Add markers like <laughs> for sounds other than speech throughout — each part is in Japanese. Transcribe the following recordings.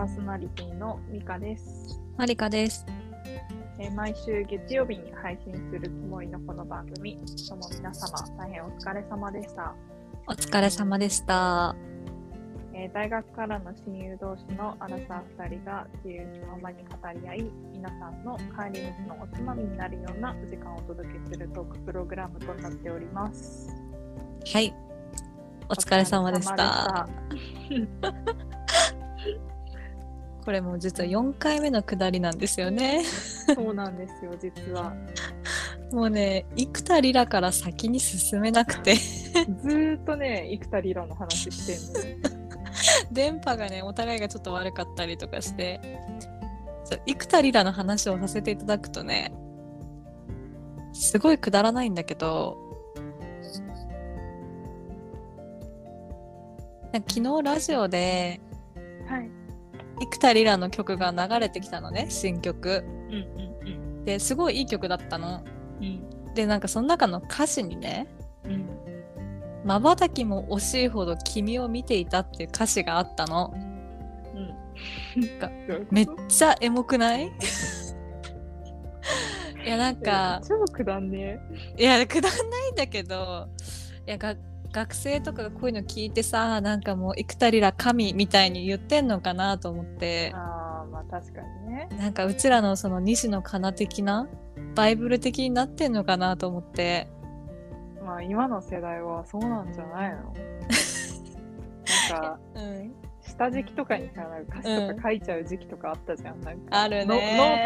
パーソナリティのミカです、マリカです。えー毎週月曜日に配信するつもりのこの番組、どうも皆様大変お疲れ様でした。お疲れ様でした。えー大学からの親友同士のアラサー2人が自由気ままに語り合い、皆さんの帰り道のおつまみになるような時間をお届けするトークプログラムとなっております。はい。お疲れ様でした。<laughs> これも実は4回目の下りなんですよね。そうなんですよ、実は。もうね、幾田りらから先に進めなくて、ずーっとね、生田リラの話してんのよ。電波がね、お互いがちょっと悪かったりとかして、幾田りらの話をさせていただくとね、すごいくだらないんだけど、昨日ラジオではい。幾田りらの曲が流れてきたのね新曲うんうんですごいいい曲だったのうん。うん。でなんかその中の歌詞にねうん。「まばたきも惜しいほど君を見ていた」っていう歌詞があったのうん。かめっちゃエモくない？<laughs> いやなんかえ超くだんねいやくだんないんだけどいやが学生とかがこういうの聞いてさなんかもう幾田りら神みたいに言ってんのかなと思って。ああまあ確かにね。なんかうちらのその西野カナ的なバイブル的になってんのかなと思って。まあ今の世代はそうなんじゃないの？なんか <laughs> うん。下敷きとかにさなんか歌詞とか書いちゃう時期とかあったじゃん,、なんかあるね。ノノ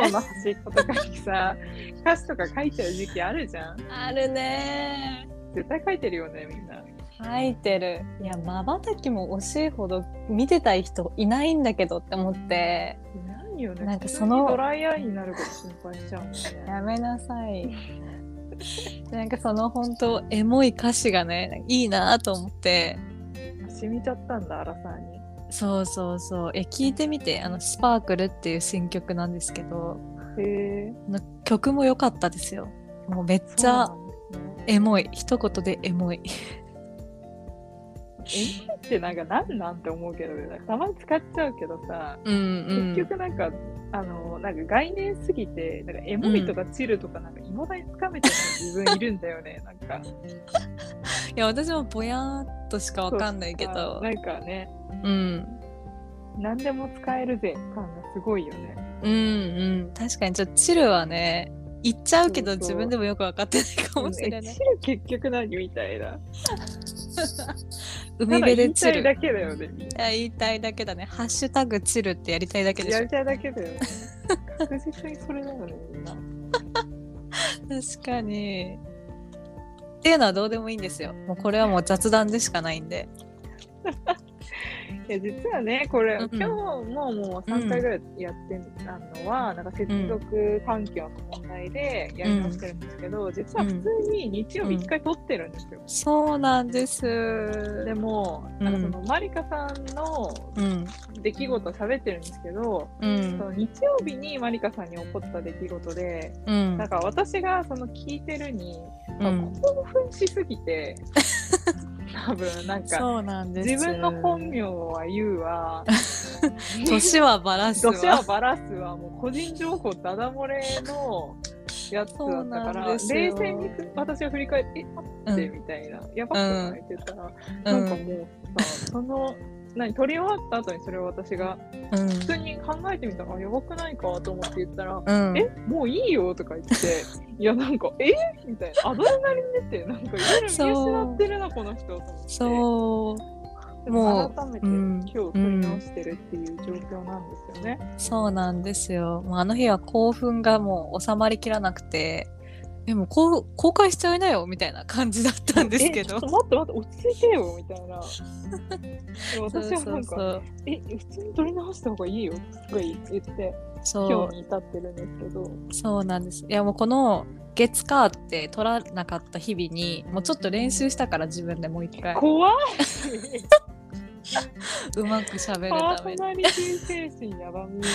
ートの端っことかにさ歌詞とか書いちゃう時期あるじゃん。あるね。絶対書いてるよねみんな書いてる。いやまばたきも惜しいほど見てたい人いないんだけどって思ってないよねなんかそのドライアイになる。こと心配しちゃうもんねやめなさいなんかその本当エモい歌詞がねいいなと思って染みちゃったんだアラさんにそうそうそうえ聞いてみてあの「スパークル」っていう新曲なんですけどへ曲も良かったですよもうめっちゃエモい一言でエモいエモいってなんか何なんて思うけどね。たまに使っちゃうけどさ、うんうん。結局なんかあのなんか概念すぎてなんかエモいとかチルとかなんか未だにつかめてない自分いるんだよねなんか。いや私もぼやーっとしかわかんないけど。なんかね。うん。何でも使えるぜ感がすごいよね。うんうん。確かにちょっとチルはね言っちゃうけど自分でもよく分かってないかもしれない。えチル結局何みたいな <laughs> 海辺でチただ言いたいルだけだよねいや言いたいだけだね。ハッシュタグチルってやりたいだけでしょなやり。たいだけだよね <laughs> 確かに。っていうのはどうでもいいんですよ。もうこれはもう雑談でしかないんで。いや実はねこれ、うん今日ももう3回ぐらいやってたのは、なんか接続環境の問題でやり直してるんですけど、実は普通に日曜日1回撮ってるんですよ。そうなんです。でも、うんなんかそのマリカさんのうん。出来事を喋ってるんですけど、うそん。の日曜日にマリカさんに起こった出来事で、うんなん。か私がその聞いてるに、うん興奮しすぎて <laughs> 多分なんかそうなんです。自分の本名は言うわ。<laughs> 年はバラすわ。年はバラすわ。もう個人情報ダダ漏れのやつだったから冷静にふ私は振り返って「え待って」みたいな、やばくない？って言ったら、なんかもうさその何撮り終わった後にそれを私がうん。普通に考えてみたらあやばくないかと思って言ったら「うん。えもういいよ」とか言って「<laughs> いやなんかえ？みたいなアドレナリン出てなんかいろいろ見失ってるなこの人と思ってそう。でもう改めてうん今日撮り直してるっていう状況なんですよね。そうなんですよ。もうあの日は興奮がもう収まりきらなくて、でもこう公開しちゃいなよみたいな感じだったんですけどえちょっ。と待って待って落ち着いてよみたいな。で私はなんかそうえ普通に撮り直した方がいいよってすごい言ってそう今日に至ってるんですけど。そうなんです。いやもうこの月火って取らなかった日々にもうちょっと練習したから自分でもう一回怖い。<laughs> うまく喋るパーためにソナリティ精神やばみ。<laughs>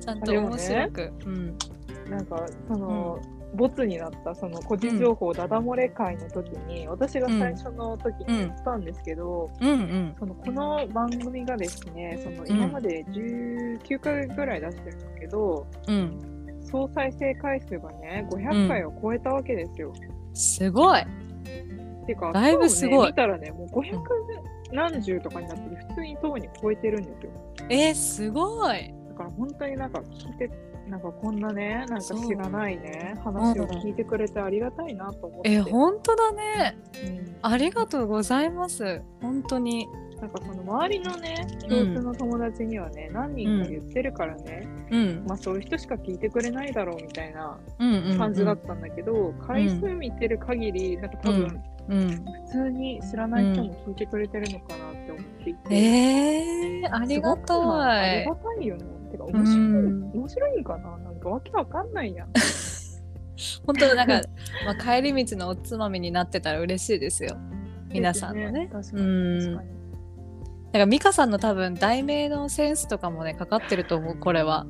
ちゃんと面白く、うんなんかその、ボツになったその個人情報ダダ漏れ会の時に、私が最初の時に言ったんですけど、うん。うんそのこの番組がですねその今まで19回ぐらい出してるんですけど、うん。総再生回数がね500回を超えたわけですよ。すごい。てかだいぶすごい。ね見たらねもう500何十とかになってる普通にとうに超えてるんですよ。えー、すごい。だから本当になんか聞いてなんかこんなねなんか知らないね話を聞いてくれてありがたいなと思って。えー、本当だね。うん。ありがとうございます。本当に。なんかその周りのね共通の友達にはね、何人か言ってるからね、うん。まあそういう人しか聞いてくれないだろうみたいなうんうんうん。感じだったんだけど、回数見てる限りなんか多分、うん。普通に知らない人も聞いてくれてるのかなって思っていて、えー、ありがすごくない。ありがたいよねてか面白い、うん。面白いんかな？なんかわけわかんないやん。<laughs> 本当なんか、<laughs> まあ、帰り道のおつまみになってたら嬉しいですよ。皆さんのね。確かうん。に確かに。だから美香さんの多分題名のセンスとかもねかかってると思うこれは。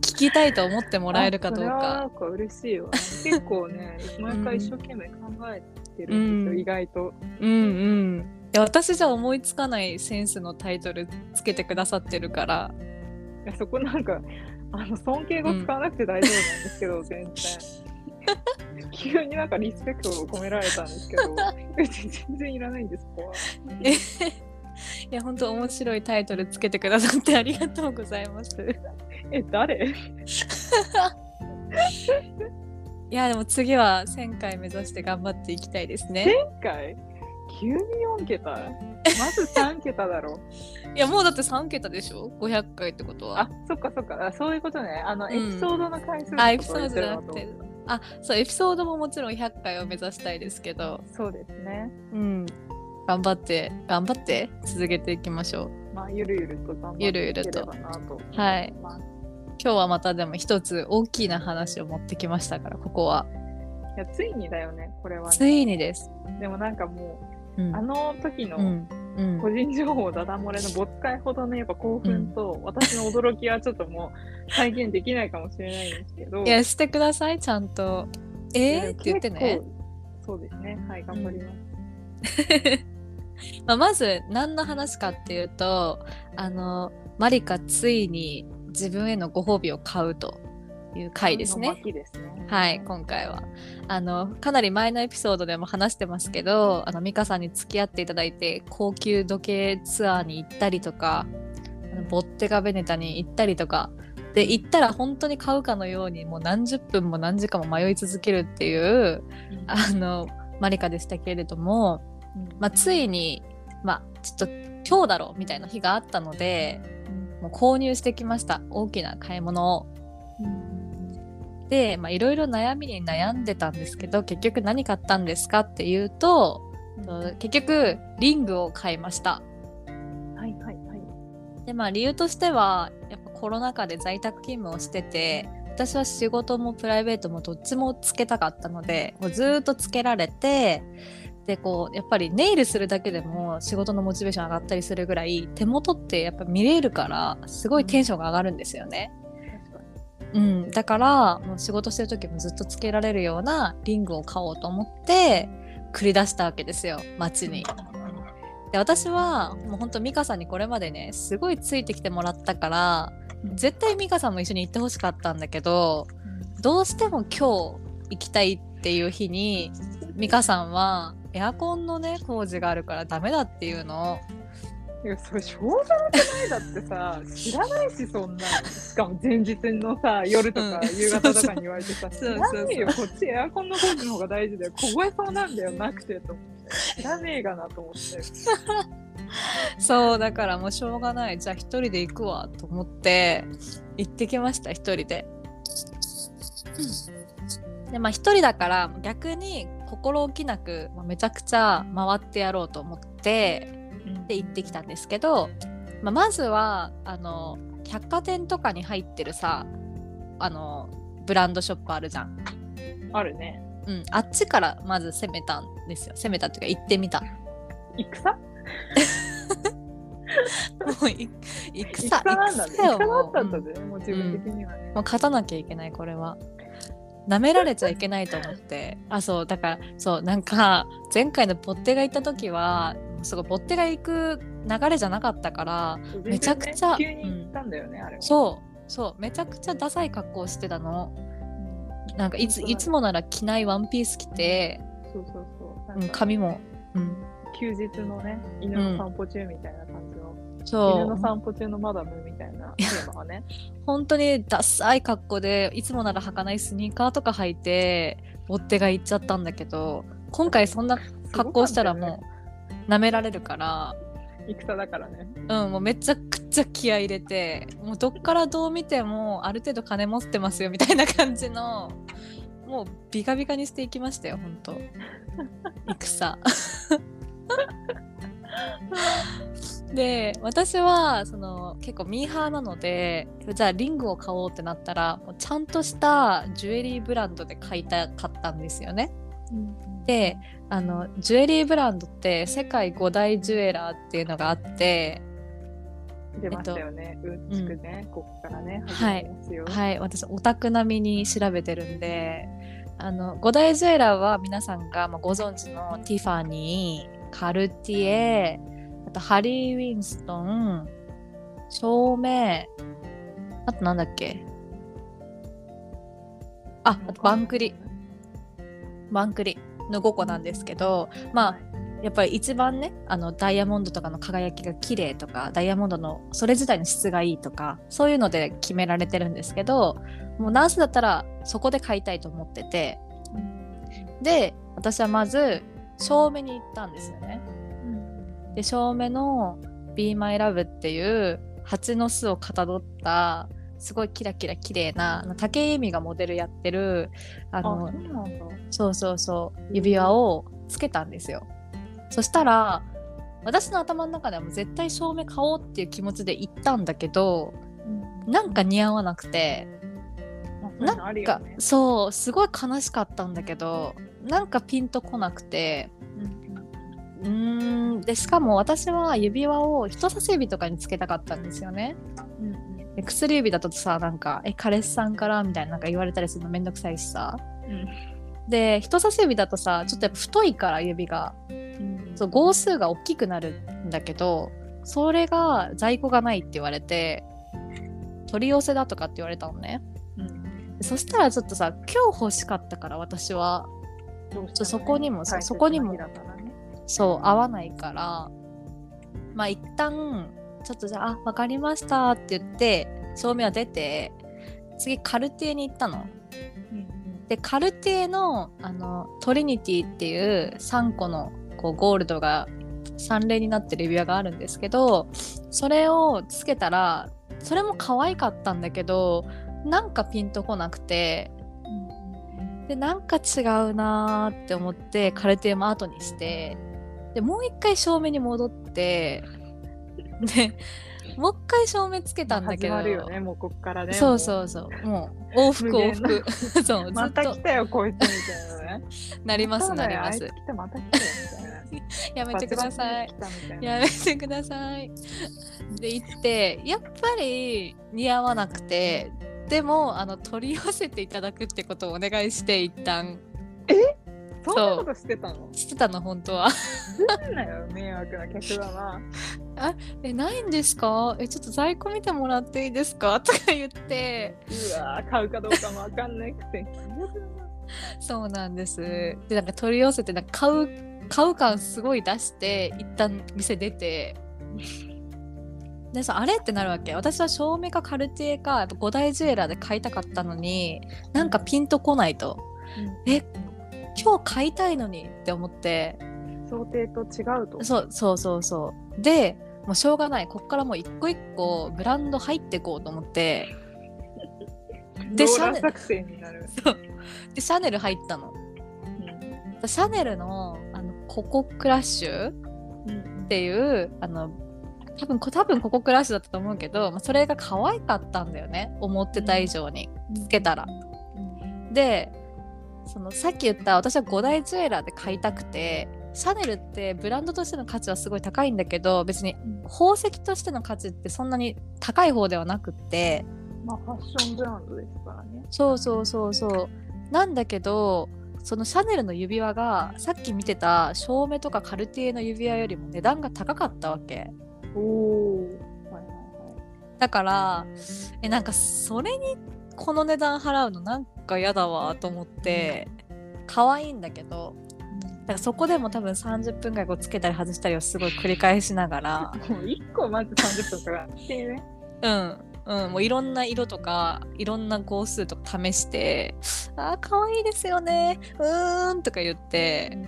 聞きたいと思ってもらえるかどうあそれはなかんか嬉しいわ。結構ね <laughs> 毎回一生懸命考えてるんですよ、うん。意外と。うんうん。いや私じゃ思いつかないセンスのタイトルつけてくださってるから。いやそこなんかあの尊敬語使わなくて大丈夫なんですけど、全然。急になんかリスペクトを込められたんですけど全然いらないんですここは。えいや本当面白いタイトルつけてくださってありがとうございます。え誰？<laughs> いやでも次は1000回目指して頑張っていきたいですね。前回？急に4桁。<laughs> まず3桁だろ。いやもうだって3桁でしょ？500回ってことは。あそっかそっか。あそういうことね。あの、うん。エピソードの回数あエピソードじゃなくて。あそうエピソードももちろん100回を目指したいですけど。そうですね。うん。頑張って頑張って続けていきましょう。まあゆるゆると頑張ゆっていけるゆると。ればなと。はい。まあ今日はまたでも一つ大きな話を持ってきましたからここは。いやついにだよねこれはつねいにです、でもなんかもううん。あの時の、個人情報ダダ漏れの没回ほどのやっぱ興奮と、私の驚きはちょっともう再現できないかもしれないんですけど。いやしてくださいちゃんと。えー、って言ってね。そうですね。はい頑張ります、<laughs> まあ、まず何の話かっていうとあのマリカついに自分へのご褒美を買うという回ですのね。すね。はい今回は。あのかなり前のエピソードでも話してますけどあの美香さんに付き合っていただいて高級時計ツアーに行ったりとかあのボッテガベネタに行ったりとかで行ったら本当に買うかのようにもう何十分も何時間も迷い続けるっていううん。あのマリカでしたけれども、まあ、ついに、まあ、ちょっと今日だろうみたいな日があったのでもう購入してきました。大きな買い物を。でまあいろいろ悩みに悩んでたんですけど結局何買ったんですかっていうとうん結局リングを買いました。はいはいはいでまあ理由としてはやっぱコロナ禍で在宅勤務をしてて私は仕事もプライベートもどっちもつけたかったのでもうずーっとつけられてでこうやっぱりネイルするだけでも仕事のモチベーション上がったりするぐらい手元ってやっぱ見れるからすごいテンションが上がるんですよね。うん、だからもう仕事してる時もずっとつけられるようなリングを買おうと思って繰り出したわけですよ街に。で私はもうほんと美香さんにこれまでねすごいついてきてもらったから絶対美香さんも一緒に行ってほしかったんだけどどうしても今日行きたいっていう日に美香さんはエアコンのね工事があるからダメだっていうのをいやそれしょうがなくないだってさ知らないしそんな。しかも前日のさ夜とかうん夕方とかに言われてさ、知らねえよ。こっちエアコンの工事の方が大事だよ。凍えそうなんだよなくてと思って。知らねえがなと思って。<laughs> そうだからもうしょうがない。じゃあ一人で行くわと思って行ってきました一人で。でまあ一人だから逆に心置きなく、まあめちゃくちゃ回ってやろうと思ってで行ってきたんですけど、まあ、まずはあの百貨店とかに入ってるさあのブランドショップあるじゃん。あるね。うん、あっちからまず攻めたんですよ。攻めたっていうか行ってみた。戦 <laughs> もうい戦戦なんだ。ね戦だったんだもうぜ、もう自分的にはね、もう勝たなきゃいけないこれは。舐められちゃいけないと思って。あそうだからそうなんか前回のボッテが行った時はすごいボッテが行く流れじゃなかったからめちゃくちゃ急に行ったんだよね、あれは。そうそうめちゃくちゃダサい格好してたの。なんかいついつもなら着ないワンピース着て、そうそうそう。うん、髪も、うん、休日のね、犬の散歩中みたいな感じの、犬の散歩中のマダムみたいな <laughs> テーマはね。本当にダサい格好でいつもなら履かないスニーカーとか履いて追っ手が行っちゃったんだけど今回そんな格好したらもう舐められるから、う。戦だからね。うん、もうめちゃくちゃ気合い入れてもうどっからどう見てもある程度金持ってますよみたいな感じのもうビカビカにしていきましたよ本当 <laughs> 戦 <laughs> で私はその結構ミーハーなのでじゃあリングを買おうってなったらもうちゃんとしたジュエリーブランドで買いたかったんですよね。であのジュエリーブランドって世界5大ジュエラーっていうのがあって出ましたよね。うん。ちくね、ここからね、はい。はい。私オタク並みに調べてるんであの5大ジュエラーは皆さんがまあご存知のティファニーカルティエあとハリー・ウィンストン照明あとなんだっけ？ああとバンクリ。バンクリの5個なんですけどまあやっぱり一番ねあのダイヤモンドとかの輝きが綺麗とかダイヤモンドのそれ自体の質がいいとかそういうので決められてるんですけどもうナースだったらそこで買いたいと思ってて。で私はまず照明に行ったんですよね。で照明の「Be My Love」っていう蜂の巣をかたどったすごいキラキラ綺麗な武井絵美がモデルやってるああ、のそうなんだ。そうそうそう指輪をつけたんですよそしたら私の頭の中ではもう絶対照明買おうっていう気持ちで行ったんだけどなんか似合わなくてななんんか。そうすごい悲しかったんだけどなんかピンとこなくてうーん。でしかも私は指輪を人差し指とかにつけたかったんですよね。で薬指だとさなんか「え彼氏さんから」みたいななんか言われたりするのめんどくさいしさ。で人差し指だとさちょっとやっぱ太いから指がそう号数が大きくなるんだけどそれが在庫がないって言われて取り寄せだとかって言われたのね。でそしたらちょっとさ今日欲しかったから私はちょそこにもそこにもそう合わないから。まあ一旦ちょっとじゃああ分かりましたって言って照明は出て次カルティエに行ったの。でカルティエのあのトリニティっていう3個のこうゴールドが3連になってる指輪があるんですけどそれをつけたらそれも可愛かったんだけどなんかピンとこなくてでなんか違うなーって思ってカルティエも後にしてでもう一回照明に戻ってでもう一回照明つけたんだけど、始まるよね、もうこっからね。そうそうそう。もう往復往復。<laughs> そうずまったと来たよ、こいつみたいなね。なりますなります。来た、また来たよ、みたいな。やめてください。やめてください。で言ってやっぱり似合わなくてでもあの取り寄せていただくってことをお願いして一旦そんなことしてたの？してたの本当は。なんだよ、迷惑な客だな。<laughs> えないんですか？えちょっと在庫見てもらっていいですか？<laughs> とか言って。うわー買うかどうかもわかんなくて。そうなんです。でなんか取り寄せてなんか買う買う感すごい出して一旦店出て。でさあれってなるわけ。私は照明かカルティエかやっぱ5大ジュエラーで買いたかったのになんかピンとこないと。え今日買いたいのにって思って。想定と違うと。そうそうそうそう。でもうしょうがない。こっからもう一個一個ブランド入ってこうと思って。<laughs> でシャネラー作戦になる。そう。でシャネル入ったの。シャネルのあのココクラッシュっていうあの多分こ多分ココクラッシュだったと思うけど、まあ、それが可愛かったんだよね。思ってた以上に。つけたら。でそのさっき言った私は5大ジュエラーで買いたくてシャネルってブランドとしての価値はすごい高いんだけど別に宝石としての価値ってそんなに高い方ではなくってまあファッションブランドですからね。そうそうそうそうなんだけどそのシャネルの指輪がさっき見てた照明とかカルティエの指輪よりも値段が高かったわけおお。はいはいはい。だからえなんかそれにこの値段払うのなんか嫌だわと思って可愛いんだけどだからそこでも多分30分ぐらいこうつけたり外したりをすごい繰り返しながらもう1個まず30分からしてね。うんうん、もういろんな色とかいろんな号数とか試して「あー可愛いですよねうーん」とか言って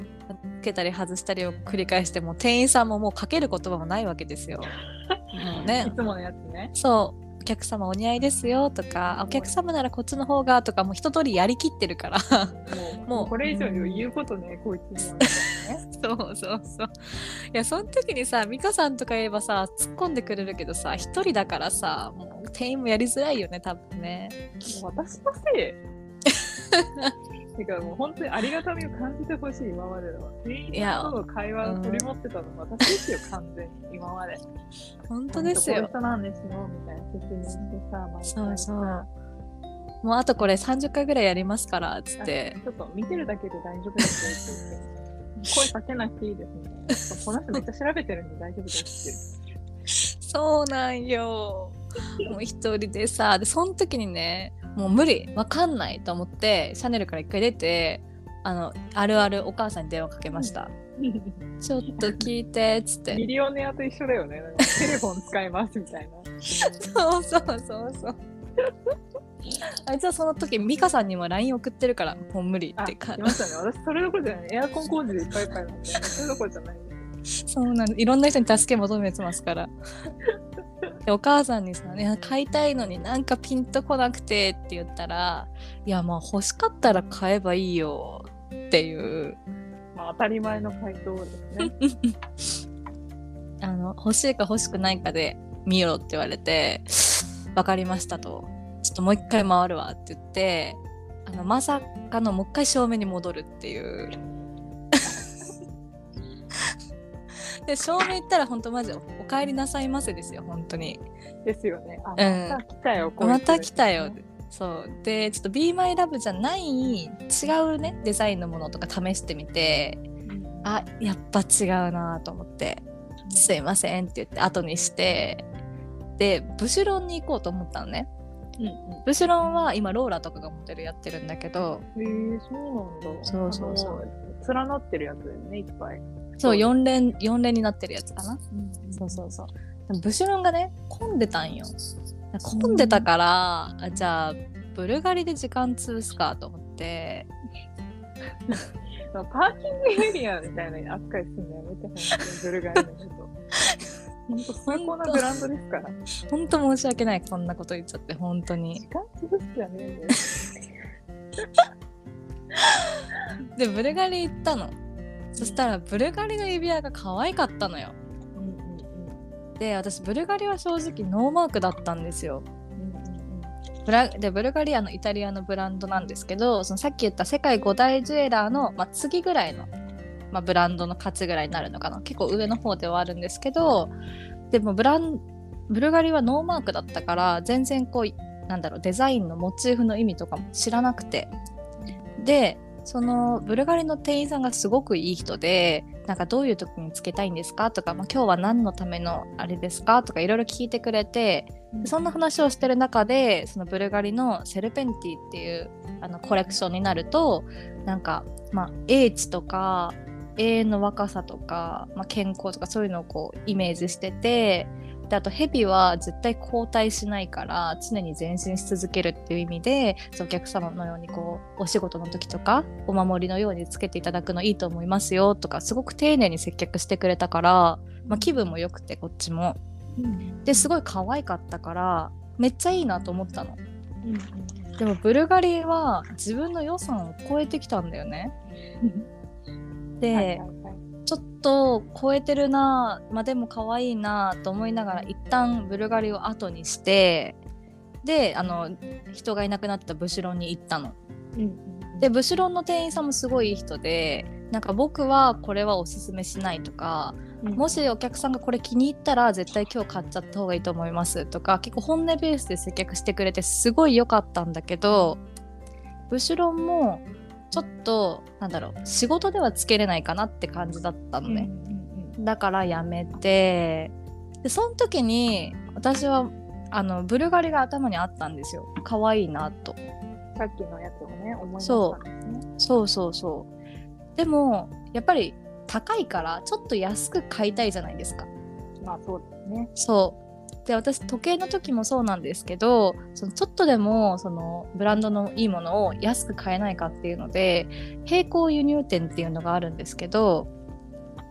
つけたり外したりを繰り返してもう店員さんももうかける言葉もないわけですよ。<laughs> もういねつものやつね。そうお客様お似合いですよとかあお客様ならこっちの方がとかもう一通りやりきってるからもう、これ以上言うことね、こいつにはみたいなね。<laughs> そうそうそういやその時にさ美香さんとか言えばさ突っ込んでくれるけどさ一人だからさもう店員もやりづらいよね多分ね。私のせい。<laughs> てかもう本当にありがたみを感じてほしい今までの店員さんとの会話を取り持ってたの私ですよ、完全に今まで。本当ですよ。こういう人なんですよみたいな説明してさそうそう。もうあとこれ30回ぐらいやりますからっつって。ちょっと見てるだけで大丈夫ですよって言って。声かけなくていいですみたいなこの人めっちゃ調べてるんで大丈夫ですって。<laughs> そうなんよ。もう一人でさでその時にねもう無理。わかんないと思ってシャネルから一回出てあのあるあるお母さんに電話かけました、ちょっと聞いてっつって。ミリオネアと一緒だよね。テレフォン使いますみたいな。そうそうそうそう。あいつはその時美香さんにも LINE 送ってるからもう無理あってか。来ましたね。私それどころじゃない。エアコン工事でいっぱいいっぱいなんでそれどころじゃない。<laughs> そうなんいろんな人に助け求めてますからでお母さんにさ、ね、買いたいのになんかピンとこなくてって言ったらいやまあ欲しかったら買えばいいよっていう。まあ当たり前の回答ですね。<laughs> あの欲しいか欲しくないかで見ろって言われて分かりましたと。ちょっともう一回回るわって言ってあのまさかのもう一回正面に戻るっていうで正面行ったら本当マジおお帰りなさいませですよ本当に。ですよね。あうん。また来たよ、また来たよ。そう。でちょっと Be My Love じゃない違うねデザインのものとか試してみてあやっぱ違うなと思って「すいません」って言って後にしてでブシュロンに行こうと思ったのね。うんうん。ブシュロンは今ローラとかがモデルやってるんだけどへえそうなんだ。そうそうそう。連なってるやつだよねいっぱい、そう。4連4連になってるやつかな。そうそうそう。でもブシュロンがね混んでたんよ。混んでたから、あじゃあブルガリで時間潰すかと思って。<laughs> パーキングエリアみたいな扱いするのやめてほしいブルガリのこと本当。最高なブランドですから。ほんと申し訳ないこんなこと言っちゃって本当に。時間潰すじゃねえんだよでブルガリ行ったのそしたらブルガリの指輪が可愛かったのよ。で私ブルガリは正直ノーマークだったんですよ。ブラでブルガリアのイタリアのブランドなんですけどそのさっき言った世界5大ジュエラーの、まあ、次ぐらいの、まあ、ブランドの価値ぐらいになるのかな。結構上の方ではあるんですけどでもブランブルガリはノーマークだったから全然こうなんだろうデザインのモチーフの意味とかも知らなくて。でそのブルガリの店員さんがすごくいい人でなんかどういう時につけたいんですかとか、まあ、今日は何のためのあれですかとかいろいろ聞いてくれてうん。そんな話をしてる中でそのブルガリのセルペンティっていうあのコレクションになるとなんか、まあ、英知とか永遠の若さとか、まあ、健康とかそういうのをこうイメージしててであとヘビは絶対交代しないから常に前進し続けるっていう意味でお客様のようにこうお仕事の時とかお守りのようにつけていただくのいいと思いますよとかすごく丁寧に接客してくれたから、まあ、気分も良くてこっちも。うん。ですごい可愛かったからめっちゃいいなと思ったの。でもブルガリは自分の予算を超えてきたんだよね。で、はいはいはいちょっと超えてるなまあでも可愛いなと思いながら一旦ブルガリを後にしてであの人がいなくなったブシュロンに行ったの。うんうんでブシュロンの店員さんもすごいいい人でなんか僕はこれはおすすめしないとかうん。もしお客さんがこれ気に入ったら絶対今日買っちゃった方がいいと思いますとか結構本音ベースで接客してくれてすごい良かったんだけどブシュロンもちょっとなんだろう仕事ではつけれないかなって感じだったのね、だからやめてでその時に私はあのブルガリが頭にあったんですよ。可愛いなと。さっきのやつをね思い出したんですね。そうそうそう。でもやっぱり高いからちょっと安く買いたいじゃないですか。まあそうですね。そうで私時計の時もそうなんですけどそのちょっとでもそのブランドのいいものを安く買えないかっていうので並行輸入店っていうのがあるんですけど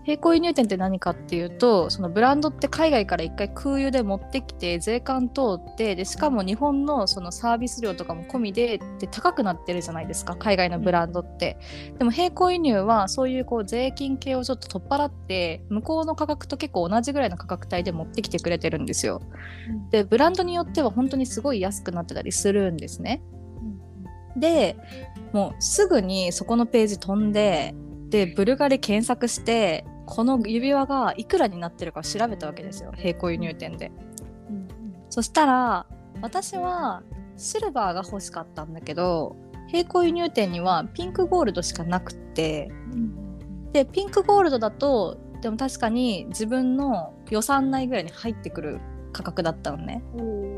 並行輸入店って何かっていうとそのブランドって海外から一回空輸で持ってきて税関通ってでしかも日本のそのサービス料とかも込みでで高くなってるじゃないですか海外のブランドって、でも並行輸入はそういうこう税金系をちょっと取っ払って向こうの価格と結構同じぐらいの価格帯で持ってきてくれてるんですよ。でブランドによっては本当にすごい安くなってたりするんですね。でもうすぐにそこのページ飛んででブルガリ検索してこの指輪がいくらになってるかを調べたわけですよ。並行輸入店で。うん。そしたら私はシルバーが欲しかったんだけど並行輸入店にはピンクゴールドしかなくってうん。でピンクゴールドだとでも確かに自分の予算内ぐらいに入ってくる価格だったのね。うん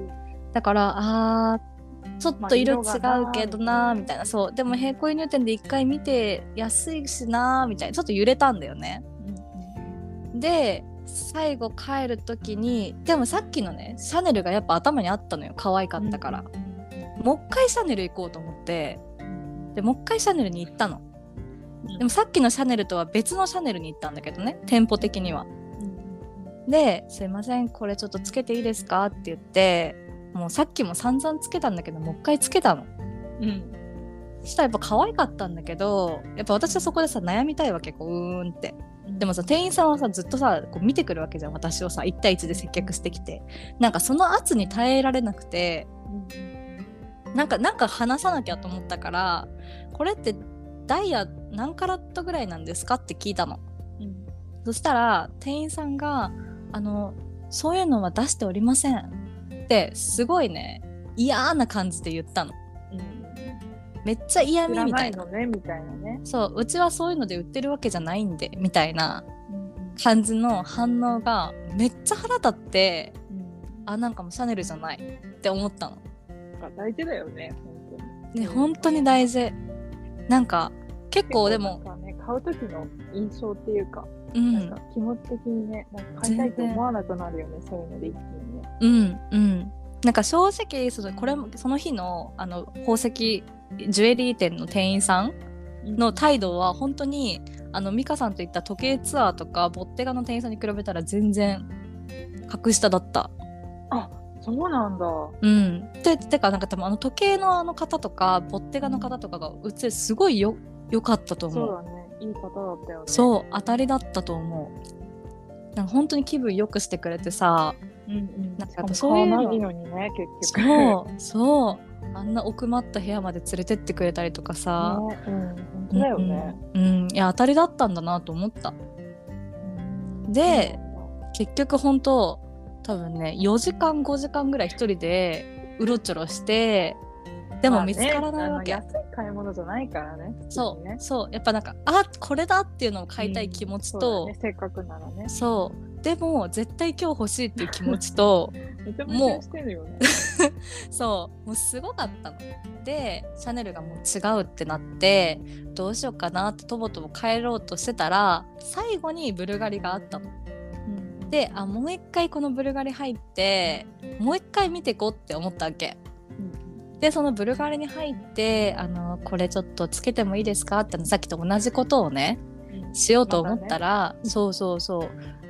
だからあーちょっと色違うけどなーみたいな。そう。でも並行輸入店で一回見て安いしなーみたいな。ちょっと揺れたんだよね。で最後帰る時にでもさっきのねシャネルがやっぱ頭にあったのよ。可愛かったから、もう一回シャネル行こうと思って。でもう一回シャネルに行ったの。でもさっきのシャネルとは別のシャネルに行ったんだけどね。店舗的には。で「すいませんこれちょっとつけていいですか?」って言ってもうさっきも散々つけたんだけどもう一回つけたの。うんそしたらやっぱ可愛かったんだけどやっぱ私はそこでさ悩みたいわけこううーんって。でもさ店員さんはさずっとさこう見てくるわけじゃん私をさ1対1で接客してきて。なんかその圧に耐えられなくてなんかなんか話さなきゃと思ったからこれってダイヤ何カラットぐらいなんですかって聞いたの。そしたら店員さんがあのそういうのは出しておりませんってすごいね嫌な感じで言ったの。めっちゃ嫌味みたいな。いのねみたいなね。そううちはそういうので売ってるわけじゃないんでみたいな感じの反応がめっちゃ腹立ってあなんかもうシャネルじゃないって思ったの。大事だよね本当に。ね本当に大事。なんか結構でも買う時の印象っていうか、うん。なんか気持ち的にねなんか買いたいと思わなくなるよねそういうので一気うんうん。なんか正直そのこれもその日のあの宝石ジュエリー店の店員さんの態度は本当にあの美香さんといった時計ツアーとかボッテガの店員さんに比べたら全然格下だった。そうなんだ。うん、でてかなんか多分あの時計のあの方とかボッテガの方とかがうちすごいよ良かったと思う。そうだね。いい方だったよね。そう当たりだったと思う。なんか本当に気分良くしてくれてさうんうん。なんかそういうの。いのにね結局。そうそう。あんな奥まった部屋まで連れてってくれたりとかさ、ねうん。本当だよね、うん、うん。いや当たりだったんだなと思った。で結局本当多分ね4時間5時間ぐらい一人でうろちょろしてでも見つからないわけ、まあね、安い買い物じゃないからねそう、ね。そう。やっぱなんかあこれだっていうのを買いたい気持ちそうと、だね、せっかくならね。そうでも絶対今日欲しいっていう気持ちと <laughs> めちゃめちゃしてるよね <laughs> そうもうすごかったの。でシャネルがもう違うってなってどうしようかなってとぼとぼ帰ろうとしてたら最後にブルガリがあったの。であもう一回このブルガリ入ってもう一回見てこうって思ったわけ。でそのブルガリに入ってあのこれちょっとつけてもいいですかってさっきと同じことをねしようと思ったら、そうそうそう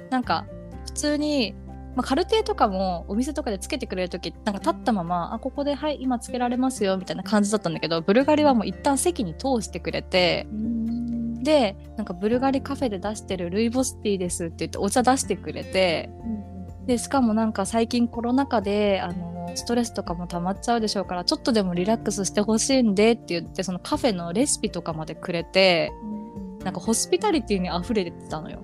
なんか普通に、まあ、カルティとかもお店とかでつけてくれる時なんか立ったまま「あここではい今つけられますよ」みたいな感じだったんだけどブルガリはもう一旦席に通してくれてでなんかブルガリカフェで出してるルイボスティーですって言ってお茶出してくれてでしかもなんか最近コロナ禍であのストレスとかも溜まっちゃうでしょうからちょっとでもリラックスしてほしいんでって言ってそのカフェのレシピとかまでくれてなんかホスピタリティに溢れてたのよ。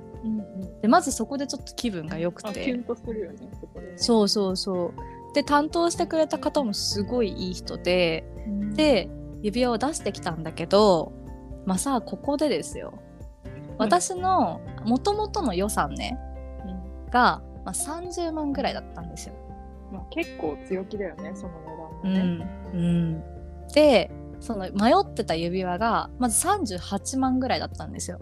でまずそこでちょっと気分が良くあキュてンとするよねそこでね。そうそうそう。で担当してくれた方もすごいいい人でうん。で指輪を出してきたんだけどまあさあここでですよ。私のもともとの予算ねが、まあ、30万ぐらいだったんですよ。まあ、結構強気だよね、その値う段もね。ん。うん、でその迷ってた指輪がまず38万ぐらいだったんですよ。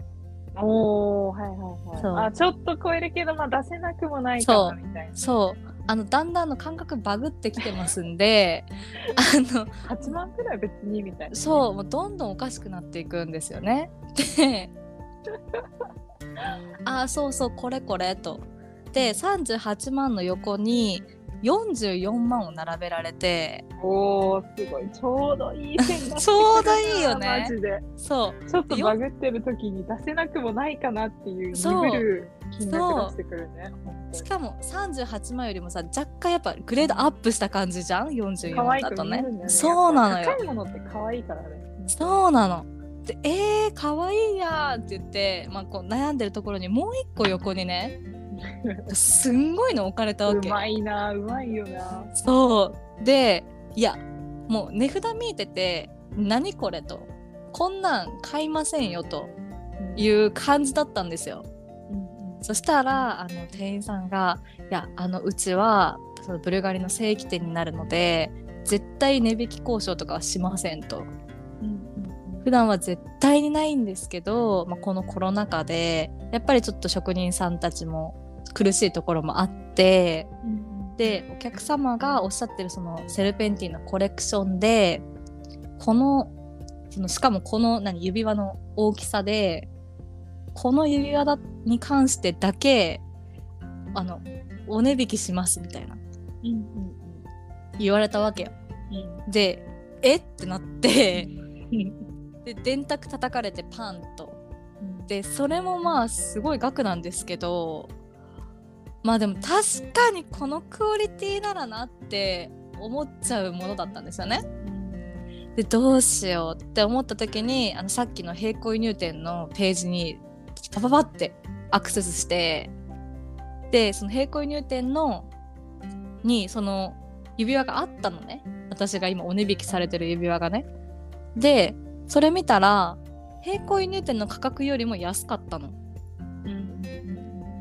おおはいはいそうはい。あ、ちょっと超えるけど、まあ出せなくもないかなみたいな。そうあのだんだんの感覚バグってきてますんで <laughs> あの8万くらい別にみたいな。そうもうどんどんおかしくなっていくんですよね。であーそうそうこれこれと。で38万の横に44万を並べられておおすごい。ちょうどいい線が。<laughs> ちょうどいいよねマジで。そうちょっとバグってる時に出せなくもないかなっていうそう鈍る金額出してくるね。しかも38万よりもさ若干やっぱグレードアップした感じじゃん？可44愛だとねね。そうなのよ高いものって可愛いからね。そうなのでえー、かわいいやんって言って、まあ、こう悩んでるところにもう一個横にねすんごいの置かれたわけ。うまいな、うまいよな。そう。でいやもう値札見えてて何これと。こんなん買いませんよという感じだったんですよ。うんそしたらあの店員さんが「いやあのうちはそのブルガリの正規店になるので絶対値引き交渉とかはしません」と。うん。普段は絶対にないんですけど、まあ、このコロナ禍でやっぱりちょっと職人さんたちも苦しいところもあってうんでお客様がおっしゃってるそのセルペンティのコレクションでこのそのしかもこの何指輪の大きさでこの指輪だに関してだけあのお値引きしますみたいなうんうん言われたわけよ。うんでえってなってで電卓叩かれてパンと。でそれもまあすごい額なんですけどまあでも確かにこのクオリティならなって思っちゃうものだったんですよね。でどうしようって思った時にあのさっきの並行輸入店のページにパパパってアクセスしてでその並行輸入店のにその指輪があったのね私が今お値引きされてる指輪がね。でそれ見たら並行輸入店の価格よりも安かったの。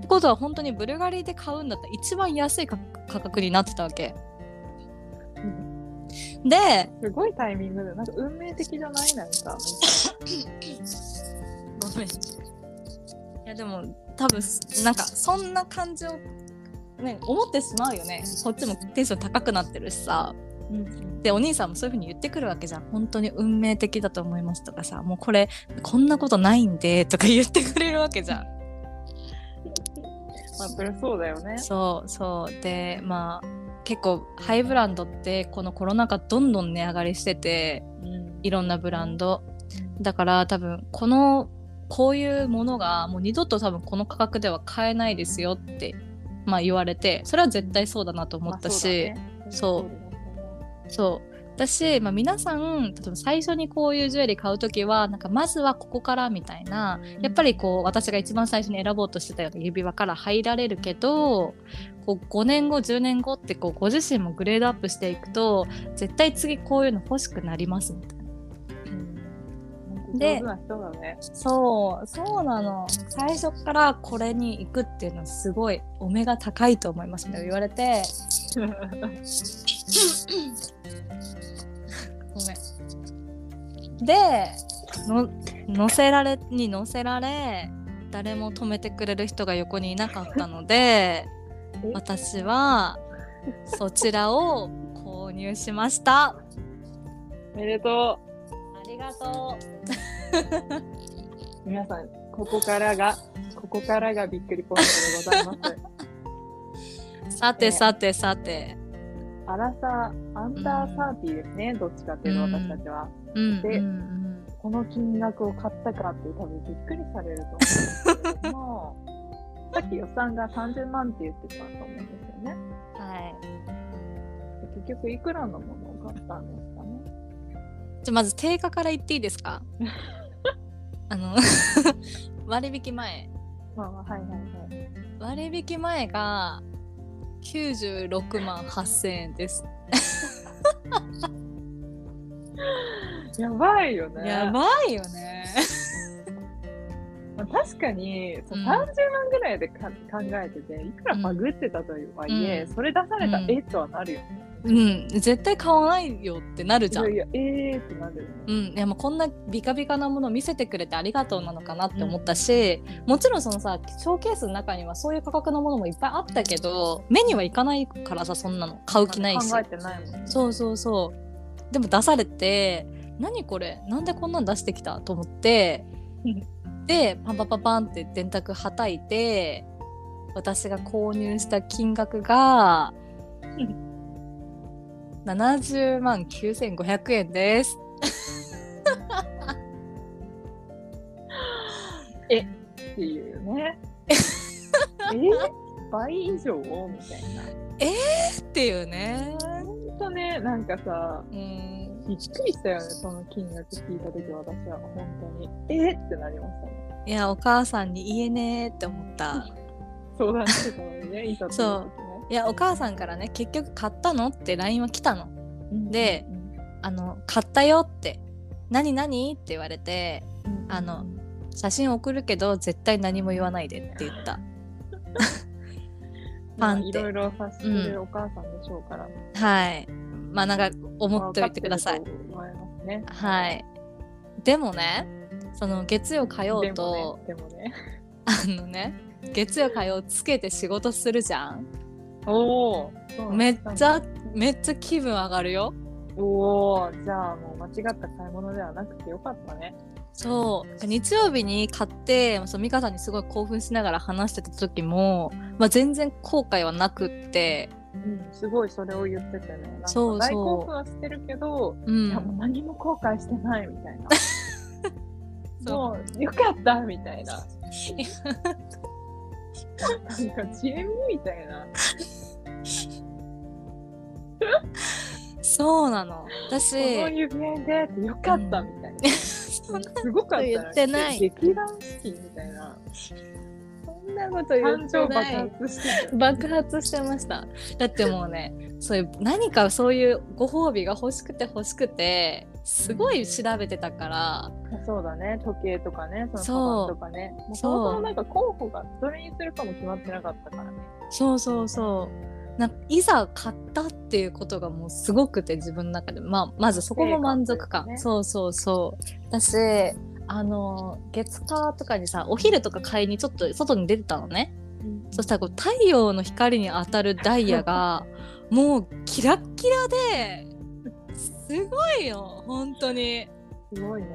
ことは本当にブルガリで買うんだったら一番安い価価格になってたわけ。で、すごいタイミングで、なんか運命的じゃない？なんか。ごめん。いやでも多分なんかそんな感じをね思ってしまうよね。こっちもテンション高くなってるしさ。うんでお兄さんもそういう風に言ってくるわけじゃん。本当に運命的だと思いますとかさ、もうこれこんなことないんでとか言ってくれるわけじゃん。まあ、そりゃそうだよね。そうそう。でまあ結構ハイブランドってこのコロナ禍どんどん値上がりしててうん。いろんなブランド。だから多分このこういうものがもう二度と多分この価格では買えないですよって、まあ、言われてそれは絶対そうだなと思ったし、そうそう私、まあ、皆さん例えば最初にこういうジュエリー買う時はなんかまずはここからみたいなやっぱりこう私が一番最初に選ぼうとしてたような指輪から入られるけどこう5年後10年後ってこうご自身もグレードアップしていくと絶対次こういうの欲しくなりますみたいな。でね。そうそうなの。最初からこれに行くっていうのはすごいお目が高いと思いますね。言われて。<laughs> ごめん。での乗せられに乗せられ誰も止めてくれる人が横にいなかったので私はそちらを購入しました。おめでとありがとう。皆さん、ここからが、ここからがびっくりポイントでございます。うさてさてさてアラサー、アンダーサーティーですね、どっちかっていうとうん私たちは。うんでうんうんこの金額を買ったかって多分びっくりされると思うんですけども、<laughs> さっき予算が30万って言ってたと思うんですよね。はい結局いくらのものを買ったんです。じゃあまず定価から言っていいですか？<laughs> あの <laughs> 割引前まあまあ、はいはいはい。割引前が96万8000円です <laughs> やばいよね。やばいよね。まあ、確かに、そううん30万ぐらいでか考えてて、いくらバグってたとはいえ、うんそれ出されたら、うんえっとはなるよね。うん、絶対買わないよってなるじゃん。いやいや、えーってなるよね。うん、いやもうこんなビカビカなもの見せてくれてありがとうなのかなって思ったし、もちろんそのさショーケースの中にはそういう価格のものもいっぱいあったけど目にはいかないからさそんなの買う気ないし。考えてないもんね。そうそうそう。でも出されて何これ？なんでこんなん出してきた？と思って。でパンパンパンパンって電卓はたいて私が購入した金額が70万9500円です。<laughs> っていうね。<laughs> え倍以上？みたいな。っていうね。ほんとね、なんかさ、うんびっくりしたよね、その金額聞いたとき私は本当に。えってなりましたね。いやお母さんに言えねえって思った。相談してたのにね、いざとそういやお母さんからね結局買ったのって LINE は来たの。時ね。であの買ったよって何何って言われてうん、あの写真送るけど絶対何も言わないでって言った。ま <laughs> あパンっていろいろ察してるお母さんでしょうから、はい。まあなんか思っておいてくださいいね。はい。でもねその月曜火曜でともね、でもね。あのね月曜火曜つけて仕事するじゃん。おお。めっちゃめっちゃ気分上がるよ。おお、じゃあもう間違った買い物ではなくてよかったね。そう日曜日に買ってそう美香さんにすごい興奮しながら話してた時も、まあ、全然後悔はなくって、うん、すごいそれを言っててね。そうそう大興奮はしてるけど、うんいやもう何も後悔してないみたいな。<laughs> そうもうよかったみたいな。<laughs> なんか知恵みたいな。そうなのこの私指輪でってよかったみたいな。そんなすごかった言ってない劇団四季みたいな。そんなこと言ってない発してた。爆発してましただってもうねそういう何かそういうご褒美が欲しくて欲しくてすごい調べてたからそうだね、時計とかね、そのカバンとかね。もうそもそもなんか候補がどれにするかも決まってなかったからね。そうそうそうないざ買ったっていうことがもうすごくて自分の中で、まあ、まずそこも満足感、ね。そうそうそう。だしあの月火とかにさお昼とか買いにちょっと外に出てたのね、そしたらこう太陽の光に当たるダイヤが <laughs> もうキラッキラですごいよ本当に。すごいね。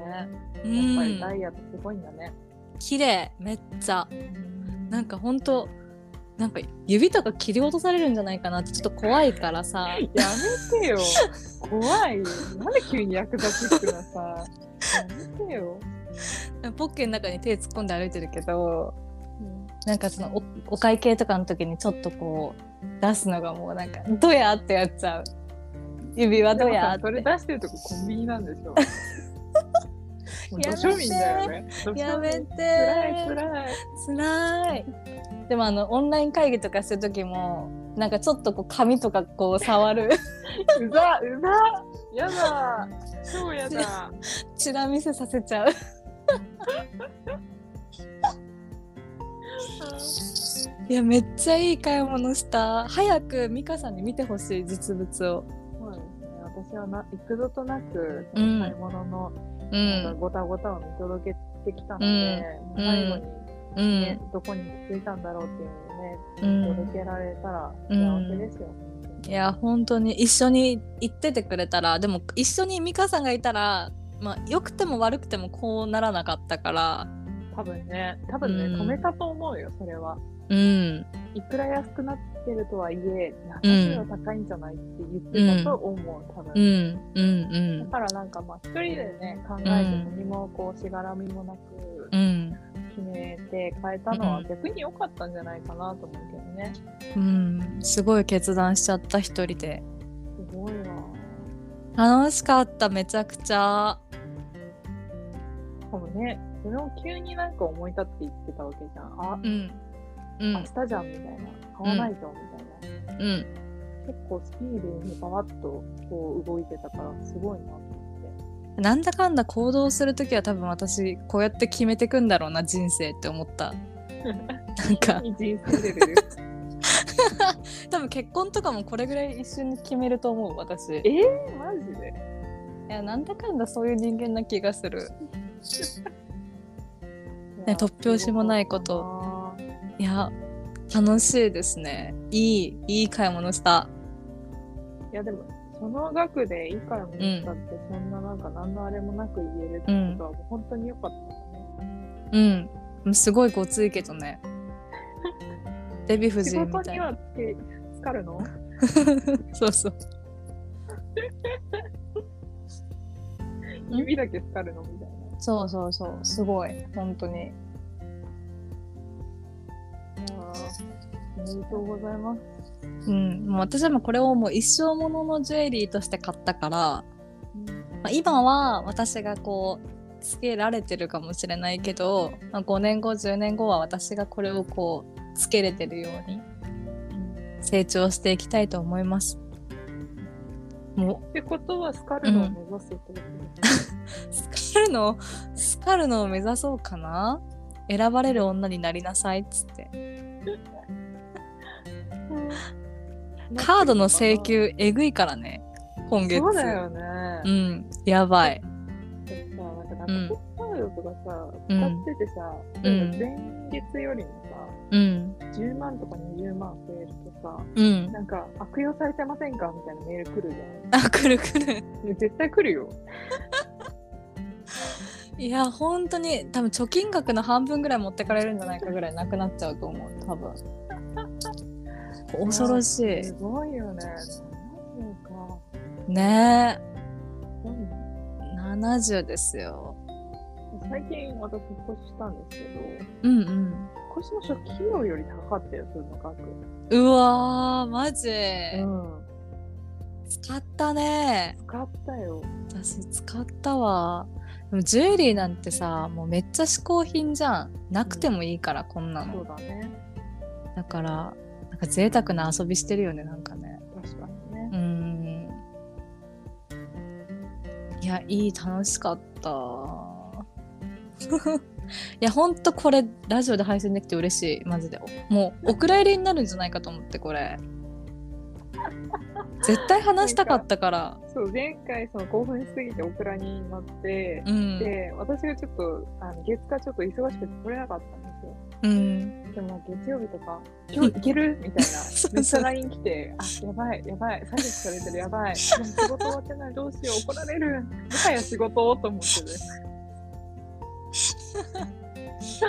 うやっぱりんダイヤってすごいんだね。綺麗めっちゃ。なんか本当なんか指とか切り落とされるんじゃないかなってちょっと怖いからさやめてよ。怖いよ。なんで急にヤクザチックなさ。やめてよ。ポッケの中に手突っ込んで歩いてるけどなんかそのおお会計とかの時にちょっとこう出すのがもうなんか「どや?」ってやっちゃう指輪どやってそれ出してるとこコンビニなんでしょ。やめて。やめて。辛い辛い。つらい。でもあのオンライン会議とかする時もなんかちょっとこう紙とかこう触る。うざうざ。やだ。超やだ。<laughs> チラ見せさせちゃう。<laughs> いやめっちゃいい買い物した。早く美香さんに見てほしい実物を。そうですね。私はな幾度となく買い物のうなんごたごたを見届けてきたので、最後にうね、ん。どこに着いたんだろうっていううのをね、ん。届けられたらうん幸せですよ。いや本当に一緒に行っててくれたらでも一緒に美香さんがいたらまあ良くても悪くてもこうならなかったから。多分ね、多分ね、うん。止めたと思うよ、それは。うんいくら安くなってるとはいえ、うん私は高いんじゃないって言ってたと思う、多分。うんうんだからなんかまあ一人でね、考えて何もこうしがらみもなくうんうん決めて変えたのうんは逆に良かったんじゃないかなと思うけどね。うんすごい決断しちゃった一人ですごいわ。楽しかっためちゃくちゃしかもね、それを急になんか思い立って言ってたわけじゃん。あ、うんうん明日じゃんみたいな。買わないとみたいな。うん。結構スピーディーにバワッとこう動いてたからすごいなと思って。なんだかんだ行動する時は多分私こうやって決めてくんだろうな人生って思った。なんか。多分結婚とかもこれぐらい一瞬に決めると思う私。いえー、マジで？やなんだかんだそういう人間な気がする。<laughs> ね突拍子もないこといや楽しいですね。いいいい買い物した。いやでもその額でいいからもしたって、そんななんか何のあれもなく言えるってことはもう本当に良かったですね。うん。すごいごついけどね。<laughs> デヴィ夫仕人みたいな。はつかるの？<laughs> そうそう。ん <laughs> 指だけつかるのみたいな。そうそうそう。すごい。本当におめでとうございます。うん。もう私はもうこれをもう一生もののジュエリーとして買ったから、まあ、今は私がこうつけられてるかもしれないけど、まあ、5年後10年後は私がこれをこうつけれてるように成長していきたいと思います。もってことはスカルノを目指すってことですう <laughs> スカルノスカルノを目指そうかな？選ばれる女になりなさいっつって。カードの請求えぐいからね今月。そうだよね。うん。やばい。さ、なんかうん。ナカードとかさ、うん。使っててさ、うん。前月よりもうん。さ、10万とか20万増えるとさ、うん。なんか悪用されてませんか？みたいなメール来るじゃん。あ来る来る。ね絶対来るよ。いや本当に多分貯金額の半分ぐらい持ってかれるんじゃないかぐらいなくなっちゃうと思う多分恐ろしいすごいよね。70か。ねうんえ70ですよ最近私引っ越ししたんですけど、うんうん引っ越しの初期費用より高かったよ、その額。うわーマジ、うん。使ったね使ったよ。私使ったわでもジュエリーなんてさもうめっちゃ嗜好品じゃん。なくてもいいから、こんなの。そうだね。だからなんか贅沢な遊びしてるよねなんかね。確かにね。うん。いやいい楽しかった。<laughs> いやほんとこれラジオで配信できて嬉しい。マジで。もうお蔵入りになるんじゃないかと思ってこれ絶対話したかったから。そう、前回その興奮しすぎてオクラになって、うん。で、私がちょっと、あの月火ちょっと忙しくて来れなかったんですよ。うん。でも月曜日とか、今日行ける？<laughs> みたいな、めっちゃ LINE 来て、あ、やばい、やばい、作業されてる、やばい、仕事終わってない、どうしよう、怒られる、もはや仕事と思ってて、<laughs>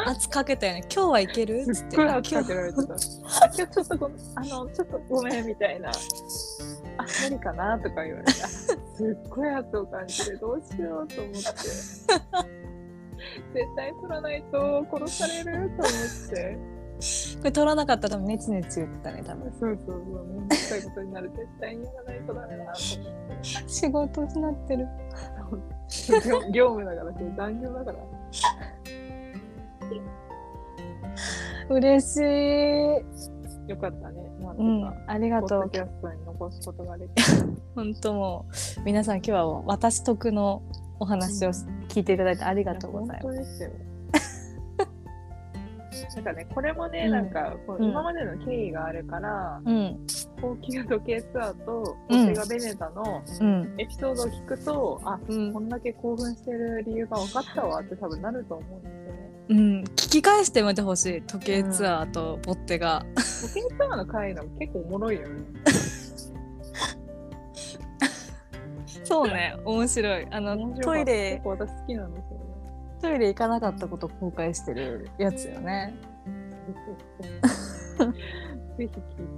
圧かけたよね今日はいける？<laughs> つっすって今日ちょっとごあの、ちょっとごめん、みたいな。あ、無理かなとか言われて、あすっごい圧を感じて、どうしようと思って。絶対取らないと殺されると思って。これ取らなかったら多分ネチネチ言ってたね多分そうそうそう、めんどくさいことになる。絶対にやらないとダメだなと思って。仕事になってる業 <laughs> 業務だから、残業だから。嬉しい。よかったね。なんとうんか、ありがとう。キャストに残すことができ <laughs> 本当もう皆さん今日は私得のお話を聞いていただいてありがとうございます。本当ですよ。なんかね、これもね、うん。なんかこううん。今までの経緯があるから、うん。高級時計ツアーとうん。オテガベネタのうん。エピソードを聞くと、あうん。こんだけ興奮してる理由が分かったわって多分なると思うんです。うん、聞き返してみてほしい。時計ツアーとボッテが、時計ツアーの回の結構おもろいよね。<laughs> そうね。面白い。あのトイレ。結構私好きなんですよね。トイレ行かなかったこと公開してるやつよね。ぜひ聞い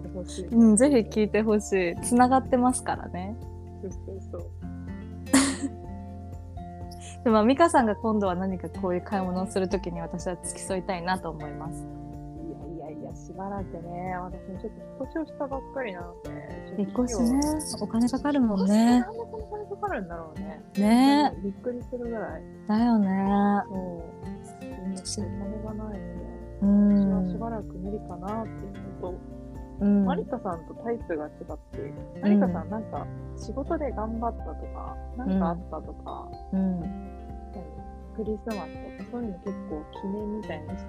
てほしい。<laughs> うんぜひ聞いてほしい。つながってますからね。そうそうそう。でも美香さんが今度は何かこういう買い物をするときに私は付き添いたいなと思います。いやいやいや、しばらくね、私もちょっと引っ越しをしたばっかりなので、引っ越しね。お金かかるもんね。なんでこんなにかかるんだろうね。ね。びっくりするぐらい。だよね。そう。みんなお金がないので、う私はしんばらく無理かなっていうのと、うん。マリカさんとタイプが違って、マリカさんなんか仕事で頑張ったとか、なんかあったとか、うん。何クリスマスとかそういうの結構記念みたいにして、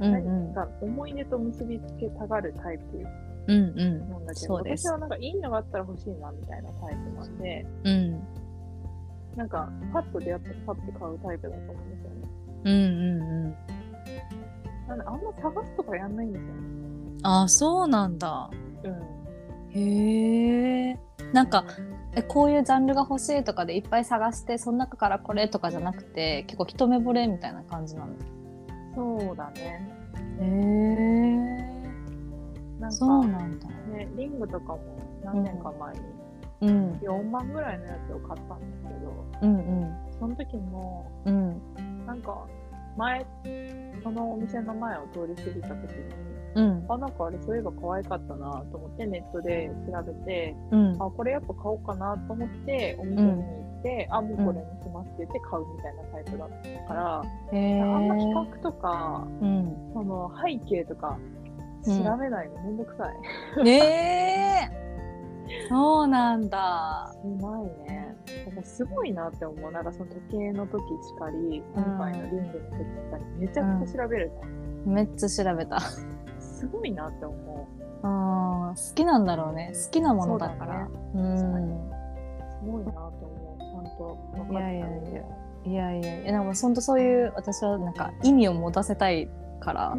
何か思い出と結びつけたがるタイプ。うんうん。なんだけど、そうです。私はなんかいいのがあったら欲しいなみたいなタイプなんで、うん。なんかパッと出会ってパッて買うタイプだと思うんですよね。うんうんうん。なんであんま探すとかやんないんですよね。あそうなんだ。うん。へえなんかえこういうジャンルが欲しいとかでいっぱい探してその中からこれとかじゃなくて結構一目惚れみたいな感じなの？そうだね。へえ。なんそうか、なんだ。ね、リングとかも何年か前にうん。4万ぐらいのやつを買ったんですけど、うんうん。その時も、うん。なんか、前、そのお店の前を通り過ぎた時に、うん。あ、なんかあれそういえば可愛かったなと思ってネットで調べて、うん。あ、これやっぱ買おうかなと思ってお店に行って、あ、もうこれにしますって言って買うみたいなタイプだったから、へえあんま比較とか、うん。その背景とか調べないのめんどくさい。ねえそうなんだ。うまいね。すごいなって思う。なんかその時計の時しかり、今回のリングの時しかり、めちゃくちゃ調べるじゃん。めっちゃ調べたすごいなって思あー好きなんだろうね。好きなものだから。う,、確かん。う。すごいなって思う。ちゃんと分かってたいやいやいやねいやいやいやなんか本当そういう私はなんか意味を持たせたいから。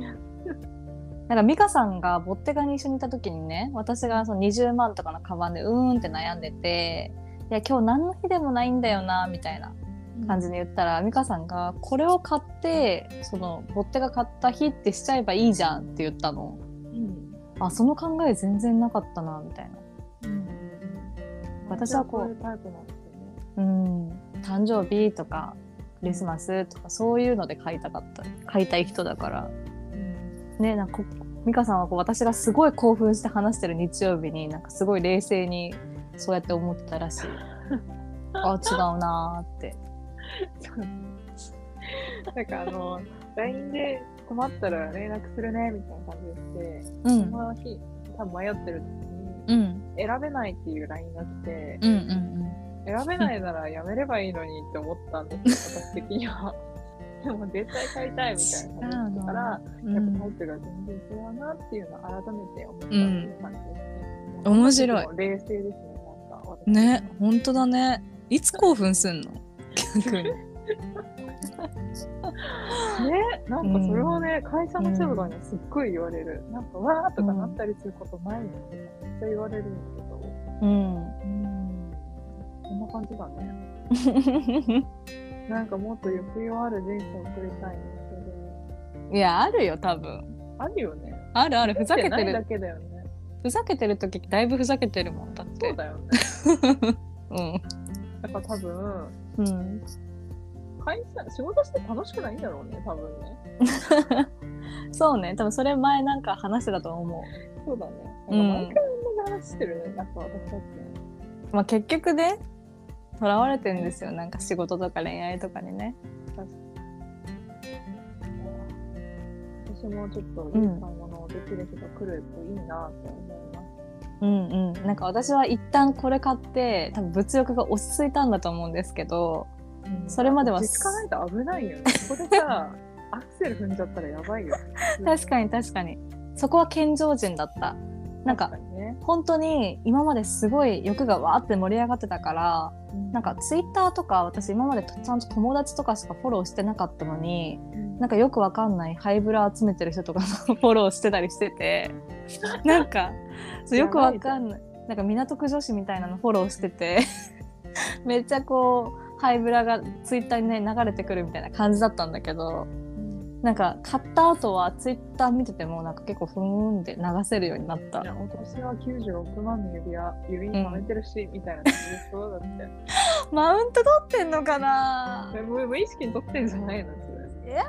なんか美香さんがボッテガに一緒にいた時にね私がその20万とかのカバンでうーんって悩んでていや今日何の日でもないんだよなみたいな感じで言ったら美香さんがこれを買ってそのボッテが買った日ってしちゃえばいいじゃんって言ったの。うん。あその考え全然なかったなみたいな。うん。私はこうね。うん。誕生日とかクリスマスとかそういうので買いたかった。買いたい人だから。ねなんかこ美香さんはこう私がすごい興奮して話してる日曜日になんかすごい冷静にそうやって思ってたらしい。<laughs> あ違うなーってなんかあの、LINE で困ったら連絡するねみたいな感じでして、うん。その日、多分迷ってる時に、うん。選べないっていう LINE が来て、うんうん選べないならやめればいいのにって思ったんですよ、私的には。<laughs> でも絶対買いたいみたいな感じだから、うんやっぱタイプが全然違うなっていうのを改めて思ったっていう感じですね。面白い。冷静ですね、なんか。私。ね本当だね。いつ興奮すんの？ね、なんかそれをね、会社の人とかにはすっごい言われる。なんか、わーとかなったりすることないのってめっちゃ言われるんだけど。うんうん。こんな感じだね。<laughs> なんかもっと欲望ある人生を送りたいんですいやあるよ多分けど。あるよね。あるあるふざけてないだるけだよね。ふざけてる時だいぶふざけてるもんだってそうだよね。<laughs> うんだから多分、うん会社、仕事して楽しくないんだろうね、多分ね。<laughs> そうね多分それ前なんか話してたと思うそうだね。うなんんか毎回同じ話してるね、なんか私たちね。まあ結局ねとらわれてるんですよなんか仕事とか恋愛とかにね私もちょっといい買い物をできる日が来るといいなって思います。うんうんなんか私は一旦これ買って多分物欲が落ち着いたんだと思うんですけどそれまでは落ち着かないと危ないよね。<laughs> ここでさ、アクセル踏んじゃったらやばいよ。確かに確かにそこは健常人だったなんかね、本当に今まですごい欲がわーって盛り上がってたからなんかツイッターとか私今までちゃんと友達とかしかフォローしてなかったのになんかよくわかんないハイブラ集めてる人とかの <laughs> フォローしてたりしてて <laughs> なんかそうよくわかんない。なんか港区女子みたいなのフォローしてて <laughs> めっちゃこうハイブラがツイッターにね流れてくるみたいな感じだったんだけどなんか買った後はツイッター見ててもなんか結構ふーんって流せるようになった。いや私は96万の指輪指にはめてるし、みたいな感じでしょだって。マウント取ってんのかな？それ無無意識に取ってんじゃないのそれ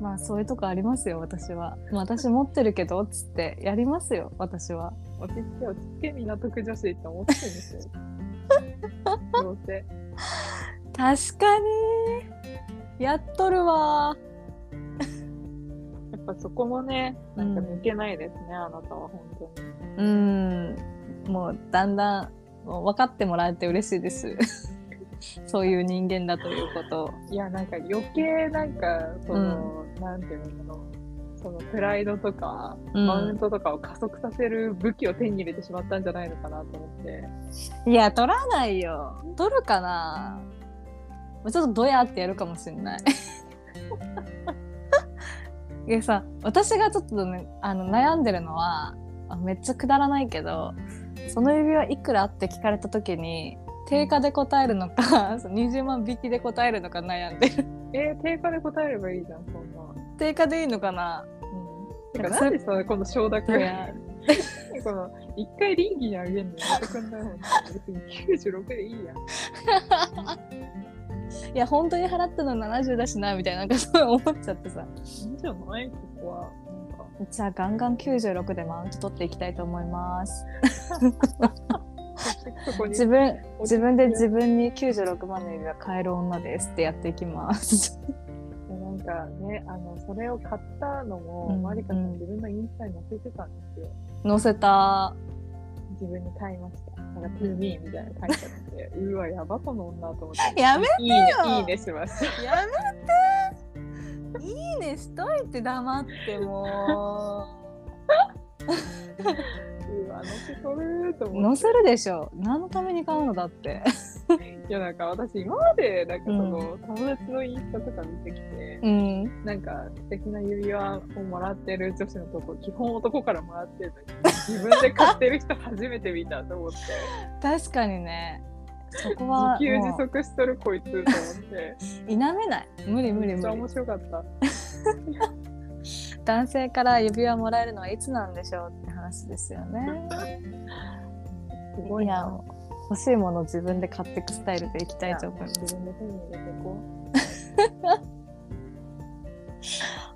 まあそういうとこありますよ私は、まあ、私持ってるけどっつってやりますよ私は。落ち着け落ち着け港区女子って思ってるんですよ。<laughs> どうせ。確かに。やっとるわぱそこもね、なんか抜けないですね、あなたは本当に。うん。もうだんだんもう分かってもらえて嬉しいです。<laughs> そういう人間だということ。をいや、なんか余計なんか、その、なんていうのかな。そのプライドとか、うん。マウントとかを加速させる武器を手に入れてしまったんじゃないのかなと思って。いや取らないよ。取るかな。もうちょっとドヤってやるかもしれないいやさ私がちょっとねあの悩んでるのはあめっちゃくだらないけどその指輪いくらって聞かれた時に定価で答えるのかそう20万引きで答えるのか悩んでるえー、定価で答えればいいじゃん、そんな。定価でいいのかな？うん。てか、なんでさ、この承諾いや <laughs> この、一回倫理にあげるのやめてくんない？もん。別に96でいいやん。<laughs> いや本当に払ったの70だしなみたいななんかそう思っちゃってさいいんじゃない？ここは。なんか、じゃあガンガン96でマウント取っていきたいと思います。自分自分で自分に96万の指輪買える女ですってやっていきますでなんかね、あの、それを買ったのも、うんマリカさうんん自分のインスタに載せてたんですよ。載せた自分に買いました。なんか、トゥーミーみたいなの書いてあって、<laughs> うわ、やばこの女と思って。やめいいね、いいねしました。やめて。いいねしといて黙っても。うわ、載せとるとう思って。載せるでしょ。何のために買うのだって。いや、なんか私、今まで、なんかその、う友達のインスタとか見てきて、うん。なんか素敵な指輪をもらってる女子のとこ、基本男からもらってるのに、自分で買ってる人初めて見たと思って、<laughs> 確かにね。そこは自給自も足しとるこいつと思って、う否めない。無理無理無理。めっちゃ面白かった。<laughs> 男性から指輪もらえるのはいつなんでしょうって話ですよね。すごいな。欲しいものを自分で買っていくスタイルでいきたいと思います。自分で手に入れていこ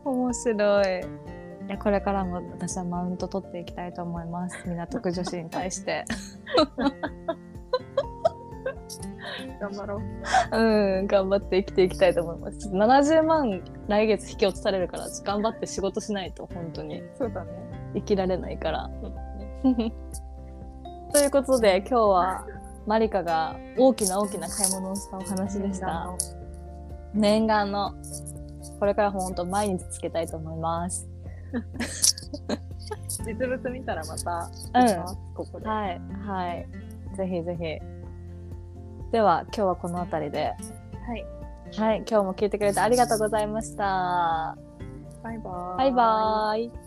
<laughs> 面白い。いやこれからも私はマウント取っていきたいと思います。港区女子に対して。う。頑張ろう。うん、頑張って生きていきたいと思います。ちょっと70万来月引き落とされるから、頑張って仕事しないと本当にそうだね。生きられないから。ね。<laughs> ということで今日はマリカが大きな大きな買い物をしたお話でした。念願のこれから本当毎日つけたいと思います。<laughs> 実物見たらまた、うんここで。はい、はい。ぜひぜひ。では、今日はこの辺りで。はい。はい、今日も聞いてくれてありがとうございました。バイバーイ。バイバーイ。